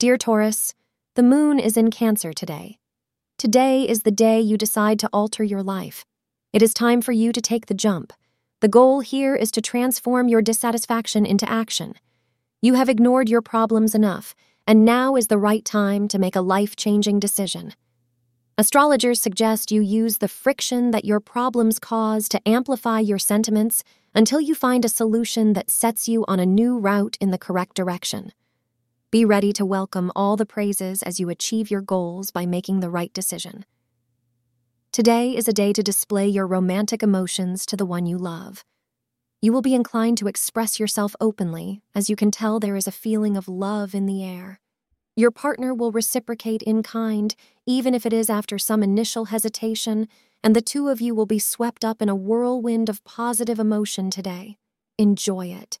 Dear Taurus, the moon is in Cancer today. Today is the day you decide to alter your life. It is time for you to take the jump. The goal here is to transform your dissatisfaction into action. You have ignored your problems enough, and now is the right time to make a life changing decision. Astrologers suggest you use the friction that your problems cause to amplify your sentiments until you find a solution that sets you on a new route in the correct direction. Be ready to welcome all the praises as you achieve your goals by making the right decision. Today is a day to display your romantic emotions to the one you love. You will be inclined to express yourself openly, as you can tell there is a feeling of love in the air. Your partner will reciprocate in kind, even if it is after some initial hesitation, and the two of you will be swept up in a whirlwind of positive emotion today. Enjoy it.